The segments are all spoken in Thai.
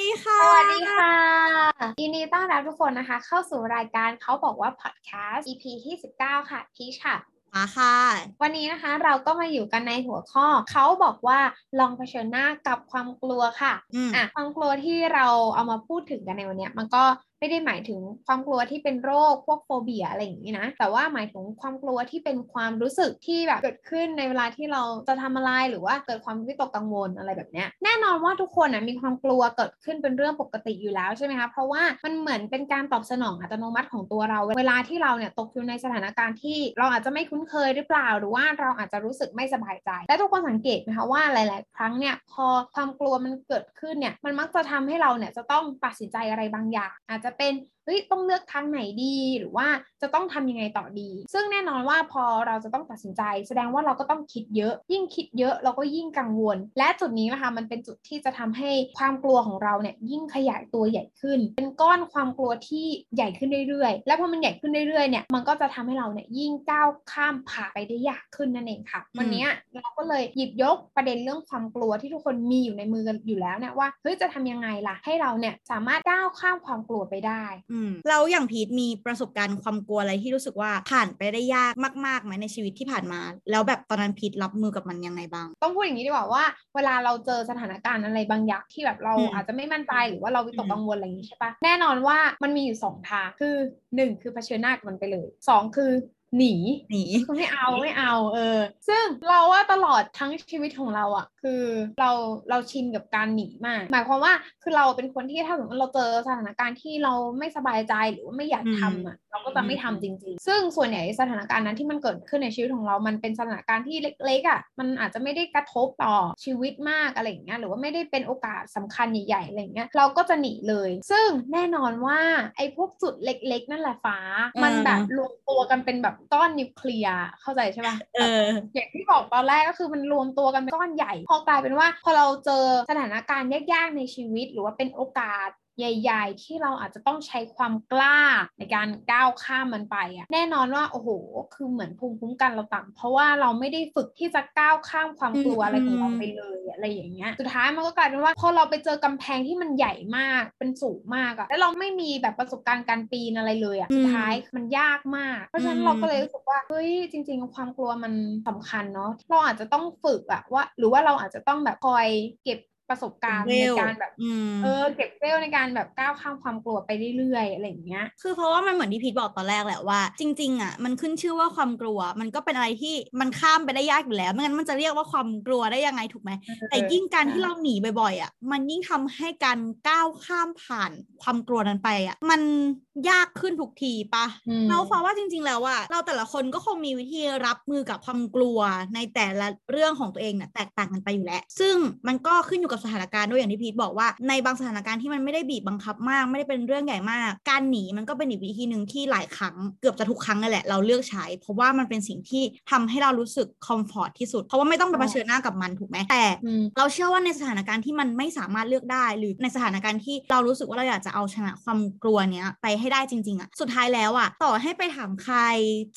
ดีค่ะ สวัสดีค่ะยินดีต้อนรับทุกคนนะคะ เข้าสู่รายการเขาบอกว่าพอดแคสต์ EP ที่ 19 ค่ะพีชค่ะมาค่ะ วันนี้นะคะเราก็มาอยู่กันในหัวข้อ เขาบอกว่าลองเผชิญหน้ากับความกลัวค่ะอืมอะ ความกลัวที่เราเอามาพูดถึงกันในวันเนี้ยมันก็ ไม่ได้หมายถึงความกลัวที่เป็นโรคพวกโฟเบียอะไรอย่างนี้นะแต่ว่าหมายถึงความกลัวที่เป็นความรู้สึกที่แบบเกิดขึ้นในเวลาที่เราจะทำอะไรหรือว่าเกิดความวิตกกังวลอะไรแบบเนี้ยแน่นอนว่าทุกคนนะมีความกลัวเกิดขึ้นเป็นเรื่องปกติอยู่แล้วใช่ไหมคะเพราะว่ามันเหมือนเป็นการตอบสนองอัตโนมัติของตัวเรา เวลาที่เราเนี่ยตกอยู่ในสถานการณ์ที่เราอาจจะไม่คุ้นเคยหรือเปล่า หรือว่าเราอาจจะรู้สึกไม่สบายใจ และทุกคนสังเกตไหมคะว่าหลาย ๆ ครั้งเนี่ยพอความกลัวมันเกิดขึ้นเนี่ยมันมักจะทำให้เราเนี่ยจะต้องตัดสินใจอะไรบางอย่าง อาจจะเป็น เฮ้ยต้องเลือกทางไหนดี หรือว่าจะต้องทำยังไงต่อดี ซึ่งแน่นอนว่าพอเราจะต้องตัดสินใจ แสดงว่าเราก็ต้องคิดเยอะ ยิ่งคิดเยอะเราก็ยิ่งกังวล และจุดนี้นะคะมันเป็นจุดที่จะทำให้ความกลัวของเราเนี่ยยิ่งขยายตัวใหญ่ขึ้น เป็นก้อนความกลัวที่ใหญ่ขึ้นเรื่อยๆ และพอมันใหญ่ขึ้นเรื่อยๆเนี่ยมันก็จะทำให้เราเนี่ยยิ่งก้าวข้ามผ่านไปได้ยากขึ้นนั่นเองค่ะ วันเนี้ยเราก็เลยหยิบยกประเด็นเรื่องความกลัวที่ทุกคนมีอยู่ในมือกันอยู่แล้วเนี่ยว่าเฮ้ยจะทำยังไงล่ะให้เราเนี่ยสามารถก้าวข้ามความกลัวไปได้อืมแล้วอย่างพีทมีประสบการณ์ความกลัวอะไรที่รู้สึกว่าผ่านไปได้ยากมากๆไหมในชีวิตที่ผ่านมา แล้วแบบตอนนั้นพีทรับมือกับมันยังไงบ้าง ต้องพูดอย่างนี้ดีกว่าว่า เวลาเราเจอสถานการณ์อะไรบางอย่างที่แบบเราอืมอาจจะไม่มั่นใจหรือว่าเราวิตกอืมกังวลอะไรอย่างนี้ใช่ปะแน่นอนว่ามันมีอยู่สองทางคือหนึ่งคือเผชิญหน้ากับมันไปเลยสองคือ หนีหนีคือไม่เอาไม่เอา เออ ซึ่งเราว่าตลอดทั้งชีวิตของเราอะ่ะ คือเราเราชินกับการหนีมาก หมายความว่าคือเราเป็นคนที่ถ้าสมมติเราเจอสถานการณ์ที่เราไม่สบายใจหรือว่าไม่อยากทำอะ เราก็จะไม่ทำจริง ๆ ซึ่งส่วนใหญ่สถานการณ์นั้นที่มันเกิดขึ้นในชีวิตของเรา มันเป็นสถานการณ์ที่เล็กๆอะ มันอาจจะไม่ได้กระทบต่อชีวิตมากอะไรอย่างเงี้ยหรือว่าไม่ได้เป็นโอกาสสำคัญใหญ่ๆอะไรอย่างเงี้ยเราก็จะหนีเลย ซึ่งแน่นอนว่าไอ้พวกจุดเล็ก ๆ นั่นแหละฟ้า มันแบบรวมตัวกันเป็นแบบก้อนนิวเคลียร์เข้าใจใช่ปะเอออย่างที่บอกตอนแรกก็คือมันรวมตัวกันเป็นก้อนใหญ่ พอกลายเป็นว่า พอเราเจอสถานการณ์ยากๆในชีวิต หรือว่าเป็นโอกาส ใหญ่ ๆ ที่เราอาจจะต้องใช้ความกล้าในการก้าวข้ามมันไปอะแน่นอนว่าโอ้โห คือเหมือนภูมิคุ้มกันเราต่ำเพราะว่าเราไม่ได้ฝึกที่จะก้าวข้ามความกลัวอืมอะไรของเราไปเลยอะไรอย่างเงี้ยสุดท้ายมันก็กลายเป็นว่าพอเราไปเจอกำแพงที่มันใหญ่มากเป็นสูงมากอะแล้วเราไม่มีแบบประสบการณ์การปีนอะไรเลยอะสุดท้ายมันยากมาก เพราะฉะนั้นเราก็เลยรู้สึกว่าเฮ้ยจริง ๆ ความกลัวมันสำคัญเนาะเราอาจจะต้องฝึกอะว่า หรือว่าเราอาจจะต้องแบบคอยเก็บ ประสบการณ์เวในลการแบบอืมเออเก็บเวลในการแบบก้าวข้ามความกลัวไปเรื่อยๆอะไรอย่างเงี้ย คือเพราะว่ามันเหมือนที่พีทบอกตอนแรกแหละว่า จริงๆอะมันขึ้นชื่อว่าความกลัว มันก็เป็นอะไรที่มันข้ามไปได้ยากอยู่แล้วไม่งั้นมันจะเรียกว่าความกลัวได้ยังไงถูกไหมแต่ยิ่งการที่เราหนีบ่อยๆอะมันยิ่งทำให้การก้าวข้ามผ่านความกลัวนั้นไปอะมันยากขึ้นทุกทีปะอืมเราฟ้าว่าจริง ๆ แล้วอะเราแต่ละคนก็คงมีวิธีรับมือกับความกลัวในแต่ละเรื่องของตัวเองเนี่ยแตกต่างกันไปอยู่แล้ว ซึ่งมันก็ขึ้นอยู่กับสถานการณ์ด้วยอย่างที่พีทบอกว่าในบางสถานการณ์ที่มันไม่ได้บีบบังคับมาก ไม่ได้เป็นเรื่องใหญ่มาก การหนีมันก็เป็นอีกวิธีหนึ่งที่หลายครั้งเกือบจะทุกครั้งนั่นแหละเราเลือกใช้ เพราะว่ามันเป็นสิ่งที่ทำให้เรารู้สึก comfort ที่สุด เพราะว่าไม่ต้องไปเผชิญหน้ากับมันถูกไหมแต่อืมเราเชื่อว่าในสถานการณ์ที่มันไม่สามารถเลือกได้ หรือในสถานการณ์ที่เรารู้สึกว่าเราอยากจะเอาชนะความกลัวเนี้ยไปให้ได้จริงๆอะสุดท้ายแล้วอะต่อให้ไปถามใคร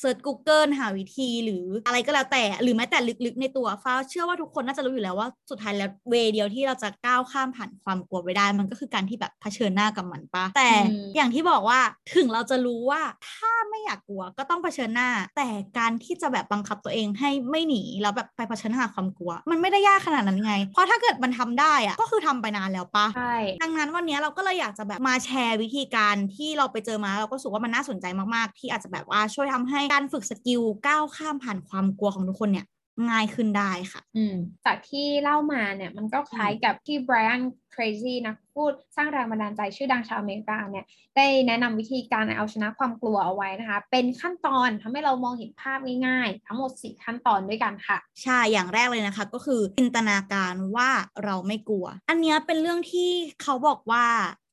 search Google หาวิธีหรืออะไรก็แล้วแต่หรือแม้แต่ลึกๆ ในตัวฟ้าเชื่อว่าทุกคนน่าจะรู้อยู่แล้วว่าสุดท้ายแล้ว way เดียวที่เราจะก้าวข้ามผ่านความกลัวไปได้ มันก็คือการที่แบบเผชิญหน้ากับมันปะแต่อืมอย่างที่บอกว่าถึงเราจะรู้ว่าถ้าไม่อยากกลัวก็ต้องเผชิญหน้า แต่การที่จะแบบบังคับตัวเองให้ไม่หนีแล้วแบบไปเผชิญหน้ากับความกลัว มันไม่ได้ยากขนาดนั้นไง เพราะถ้าเกิดมันทำได้อะก็คือทำไปนานแล้วปะใช่ดังนั้นวันนี้เราก็เลยอยากจะแบบมาแชร์วิธีการที่เราไปเจอมาเราก็รู้สึกว่ามันน่าสนใจมากๆ ที่อาจจะแบบว่าช่วยทำให้การฝึกสกิลก้าวข้ามผ่านความกลัวของทุกคนเนี่ย ง่ายขึ้นได้ค่ะ อืมจากที่เล่ามาเนี่ยมันก็คล้ายกับที่ไบรอัน เครซี่นักพูดสร้างแรงบันดาลใจชื่อดังชาวอเมริกาเนี่ยได้แนะนำวิธีการเอาชนะความกลัวเอาไว้นะคะ เป็นขั้นตอนทำให้เรามองเห็นภาพง่ายๆ ทั้งหมด 4 ขั้นตอนด้วยกันค่ะ ใช่ อย่างแรกเลยนะคะ ก็คือจินตนาการว่าเราไม่กลัว อันเนี้ยเป็นเรื่องที่เขาบอกว่า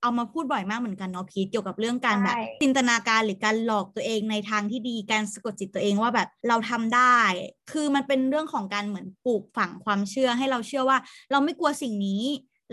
เอามาพูดบ่อยมากเหมือนกันเนาะพีทเกี่ยวกับเรื่องการแบบใช่จินตนาการหรือการหลอกตัวเองในทางที่ดีการสะกดจิตตัวเองว่าแบบเราทำได้ คือมันเป็นเรื่องของการเหมือนปลูกฝังความเชื่อให้เราเชื่อว่า เราไม่กลัวสิ่งนี้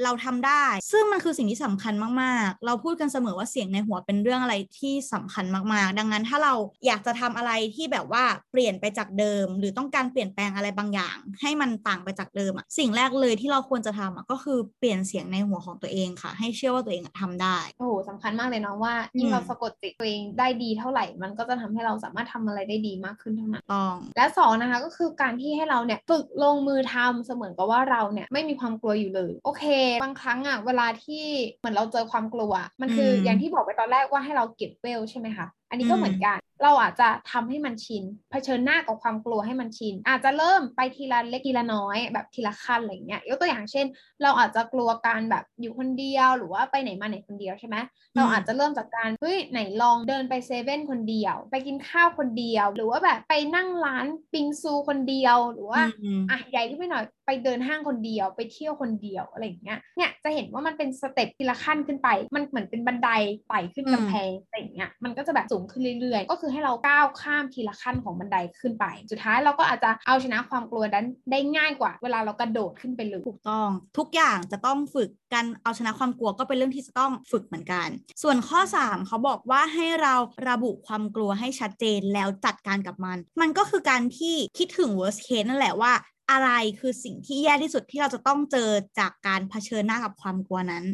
เราทำได้ ซึ่งมันคือสิ่งที่สำคัญมากๆ เราพูดกันเสมอว่าเสียงในหัวเป็นเรื่องอะไรที่สำคัญมากๆ ดังนั้นถ้าเราอยากจะทำอะไรที่แบบว่าเปลี่ยนไปจากเดิม หรือต้องการเปลี่ยนแปลงอะไรบางอย่าง ให้มันต่างไปจากเดิมอะสิ่งแรกเลยที่เราควรจะทำอะก็คือเปลี่ยนเสียงในหัวของตัวเองค่ะ ให้เชื่อว่าตัวเองอะทำได้โอ้โหสำคัญมากเลยเนาะว่ายิ่งอืมเราสะกดจิตตัวเองได้ดีเท่าไหร่ มันก็จะทำให้เราสามารถทำอะไรได้ดีมากขึ้นเท่านั้นต้องและสองนะคะก็คือการที่ให้เราเนี่ยฝึกลงมือทำเสมือนกับว่าเราเนี่ยไม่มีความกลัวอยู่เลยโอเคบางครั้งอะเวลาที่เหมือนเราเจอความกลัว มันคืออมอย่างที่บอกไปตอนแรกว่าให้เราเก็บเวลใช่ไหมคะ อันนี้ก็อืมเหมือนกัน เราอาจจะทำให้มันชิน เผชิญหน้ากับความกลัวให้มันชิน อาจจะเริ่มไปทีละเล็กทีละน้อย แบบทีละขั้นอะไรอย่างเงี้ย ยกตัวอย่างเช่น เราอาจจะกลัวการแบบอยู่คนเดียวหรือว่าไปไหนมาไหนคนเดียวใช่ไหมเราอาจจะเริ่มจากการ เฮ้ยไหนลองเดินไปเซเว่นคนเดียว ไปกินข้าวคนเดียว หรือว่าแบบไปนั่งร้านปิงซูคนเดียว หรือว่าอืมอะใหญ่ขึ้นไปหน่อย ไปเดินห้างคนเดียว ไปเที่ยวคนเดียวอะไรอย่างเงี้ย เนี่ยจะเห็นว่ามันเป็นสเต็ปทีละขั้นขึ้นไป มันเหมือนเป็นบันไดไต่ขึ้นอืมกำแพงอะไรอย่างเงี้ย มันก็จะแบบสูงขึ้นเรื่อยๆ ก็คือให้เราก้าวข้ามทีละขั้นของบันไดขึ้นไป สุดท้ายเราก็อาจจะเอาชนะความกลัวนั้นได้ง่ายกว่า เวลาเรากระโดดขึ้นไปเลยถูกต้อง ทุกอย่างจะต้องฝึกการเอาชนะความกลัวก็เป็นเรื่องที่จะต้องฝึกเหมือนกัน ส่วนข้อ 3 เขาบอกว่าให้เราระบุความกลัวให้ชัดเจนแล้วจัดการกับมัน มันก็คือการที่คิดถึง worst case นั่นแหละว่าอะไรคือสิ่งที่แย่ที่สุดที่เราจะต้องเจอจากการเผชิญหน้ากับความกลัวนั้น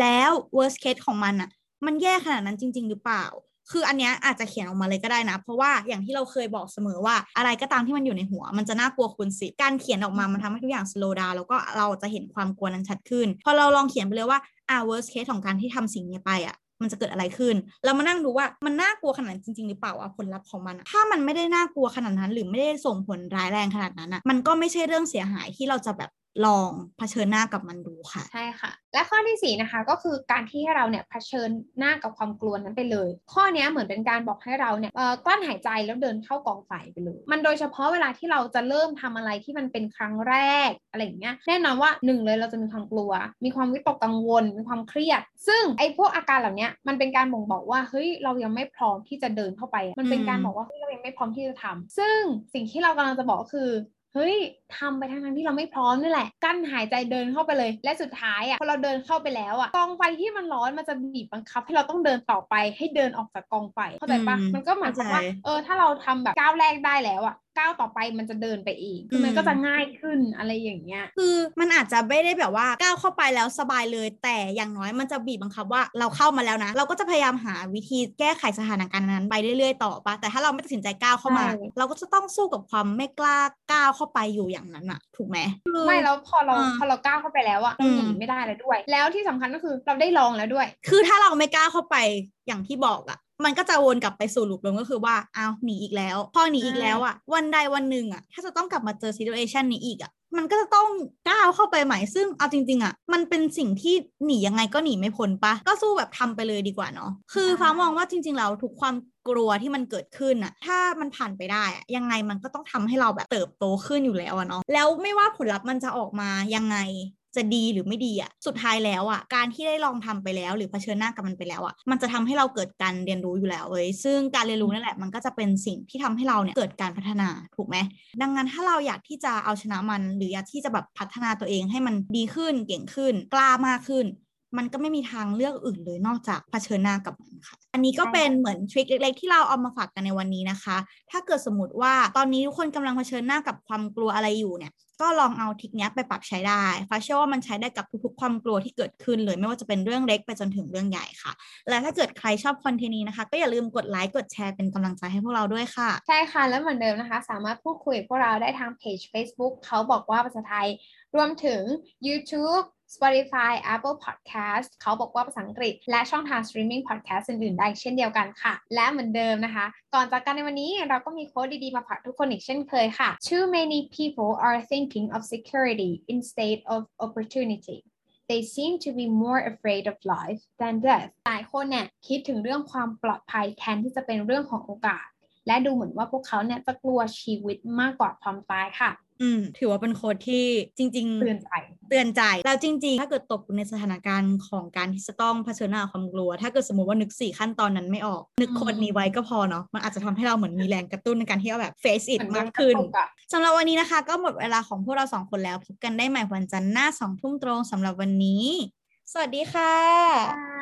แล้ว worst case ของมันอะมันแย่ขนาดนั้นจริง ๆ หรือเปล่า คืออันเนี้ยอาจจะเขียนออกมาเลยก็ได้นะ เพราะว่าอย่างที่เราเคยบอกเสมอว่าอะไรก็ตามที่มันอยู่ในหัว มันจะน่ากลัวคูณสิการเขียนออกมามันทำให้ทุกอย่าง slow down แล้วก็เราจะเห็นความกลัวนั้นชัดขึ้น พอเราลองเขียนไปเลยว่าอ่า worst case ของการที่ทำสิ่งนี้ไปอะมันจะเกิดอะไรขึ้น เรามานั่งดูว่ามันน่ากลัวขนาดจริง ๆ หรือเปล่าว่าผลลัพธ์ของมัน ถ้ามันไม่ได้น่ากลัวขนาดนั้น หรือไม่ได้ส่งผลร้ายแรงขนาดนั้นอะ มันก็ไม่ใช่เรื่องเสียหายที่เราจะแบบ ลองเผชิญหน้ากับมันดูค่ะ ใช่ค่ะ และข้อที่ 4 นะคะ ก็คือการที่ให้เราเนี่ยเผชิญหน้ากับความกลัวนั้นไปเลย ข้อเนี้ยเหมือนเป็นการบอกให้เราเนี่ยเอ่อกลั้นหายใจแล้วเดินเข้ากองไฟไปเลย มันโดยเฉพาะเวลาที่เราจะเริ่มทำอะไรที่มันเป็นครั้งแรกอะไรอย่างเงี้ยแน่นอนว่าหนึ่งเลยเราจะมีความกลัว มีความวิตกกังวล มีความเครียด ซึ่งไอ้พวกอาการเหล่าเนี้ยมันเป็นการบ่งบอกว่าเฮ้ยเรายังไม่พร้อมที่จะเดินเข้าไป มันเป็นการบอกว่าเฮ้ยเรายังไม่พร้อมที่จะทำซึ่งสิ่งที่เรากำลังจะบอกก็คือ เฮ้ยทำไปทั้งๆที่เราไม่พร้อมนี่แหละ กั้นหายใจเดินเข้าไปเลย และสุดท้ายอะพอเราเดินเข้าไปแล้วอะกองไฟที่มันร้อนมันจะบีบบังคับ ให้เราต้องเดินต่อไปให้เดินออกจากกองไฟเข้าใจปะอืมมันก็หมายความว่าเข้าใจเออถ้าเราทำแบบก้าวแรกได้แล้วอะ ก้าวต่อไปมันจะเดินไปเองคือมันอืมก็จะง่ายขึ้นอะไรอย่างเงี้ยคือมันอาจจะไม่ได้แบบว่าก้าวเข้าไปแล้วสบายเลย แต่อย่างน้อยมันจะบีบบังคับว่าเราเข้ามาแล้วนะ เราก็จะพยายามหาวิธีแก้ไขสถานการณ์นั้นไปเรื่อยๆต่อปะแต่ถ้าเราไม่ตัดสินใจก้าวเข้ามาใช่เราก็จะต้องสู้กับความไม่กล้าก้าวเข้าไปอยู่อย่างนั้นอะถูกไหมคือไม่แล้วพอเราอ่าพอเราก้าวเข้าไปแล้วอะเราหนีอืมไม่ได้แล้วด้วย แล้วที่สำคัญก็คือเราได้ลองแล้วด้วย คือถ้าเราไม่กล้าเข้าไปอย่างที่บอกอะ มันก็จะวนกลับไปสู่ลูปเดิมก็คือว่าอ้าวหนีอีกแล้ว พอหนีอีกแล้วอะวันใดวันหนึ่งอะถ้าจะต้องกลับมาเจอซี t u เ t ชันนี้อีกอะมันก็จะต้องก้าวเข้าไปใหม่ซึ่งเอาจริง ๆอะมันเป็นสิ่งที่หนียังไงก็หนีไม่พ้นปะก็สู้แบบทำไปเลยดีกว่าเนาะคือใช่ฟ้ามองว่าจริงๆแล้วทุกความกลัวที่มันเกิดขึ้นอะถ้ามันผ่านไปได้อะยังไงมันก็ต้องทำให้เราแบบเติบโตขึ้นอยู่แล้วอะเนาะแล้วไม่ว่าผลลัพธ์มันจะออกมายังไง จะดีหรือไม่ดีอะสุดท้ายแล้วอะการที่ได้ลองทำไปแล้ว หรือเผชิญหน้ากับมันไปแล้วอะมันจะทำให้เราเกิดการเรียนรู้อยู่แล้วเว้ยซึ่งการเรียนรู้นั่นแหละมันก็จะเป็นสิ่งที่ทำให้เราเนี่ยเกิดการพัฒนาถูกไหมดังนั้นถ้าเราอยากที่จะเอาชนะมัน หรืออยากที่จะแบบพัฒนาตัวเองให้มันดีขึ้นเก่งขึ้น กล้ามากขึ้นมันก็ไม่มีทางเลือกอื่นเลยนอกจากเผชิญหน้ากับมันค่ะ อันนี้ก็ใช่เป็นเหมือนทริคเล็กๆ ที่เราเอามาฝากกันในวันนี้นะคะ ถ้าเกิดสมมติว่าตอนนี้ทุกคนกำลังเผชิญหน้ากับความกลัวอะไรอยู่เนี่ย ก็ลองเอาทิคเนี้ยไปปรับใช้ได้ฟ้าเชื่อว่ามันใช้ได้กับทุกๆความกลัวที่เกิดขึ้นเลยไม่ว่าจะเป็นเรื่องเล็กไปจนถึงเรื่องใหญ่ค่ะ และถ้าเกิดใครชอบคอนเทนต์นี้นะคะ ก็อย่าลืมกดไลค์กดแชร์เป็นกำลังใจให้พวกเราด้วยค่ะ ใช่ค่ะ แล้วเหมือนเดิมนะคะ สามารถพูดคุยกับพวกเราได้ทางเพจ Facebook เขาบอกว่าภาษาไทย รวมถึง YouTube Spotify Apple Podcast เขาบอกว่าภาษาอังกฤษ และช่องทาง streaming podcast อื่นๆได้เช่นเดียวกันค่ะ และเหมือนเดิมนะคะ ก่อนจากกันในวันนี้เราก็มีโค้ดดีๆ มาฝากทุกคนอีกเช่นเคยค่ะ Too many people are thinking thinking of security instead of opportunity they seem to be more afraid of life than death หลายคนเนี่ยคิดถึงเรื่องความปลอดภัยแทนที่จะเป็นเรื่องของโอกาส และดูเหมือนว่าพวกเขาเนี่ยจะกลัวชีวิตมากกว่าความตายค่ะ อืมถือว่าเป็นโค้ดที่จริง ๆ เตือนใจเตือนใจแล้วจริง ๆ ถ้าเกิดตกอยู่ในสถานการณ์ของการที่จะต้องเผชิญหน้ากับความกลัว ถ้าเกิดสมมติว่านึกสี่ขั้นตอนนั้นไม่ออก นึกอืมโค้ดนี้ไว้ก็พอเนาะมันอาจจะทำให้เราเหมือนมีแรงกระตุ้นในการที่จะแบบ face it เหมือนมากขึ้นกระตุกอะสำหรับวันนี้นะคะ ก็หมดเวลาของพวกเราสองคนแล้วพบกันได้ใหม่วันจันทร์หน้าสองทุ่มตรงสำหรับวันนี้ สวัสดีค่ะค่ะ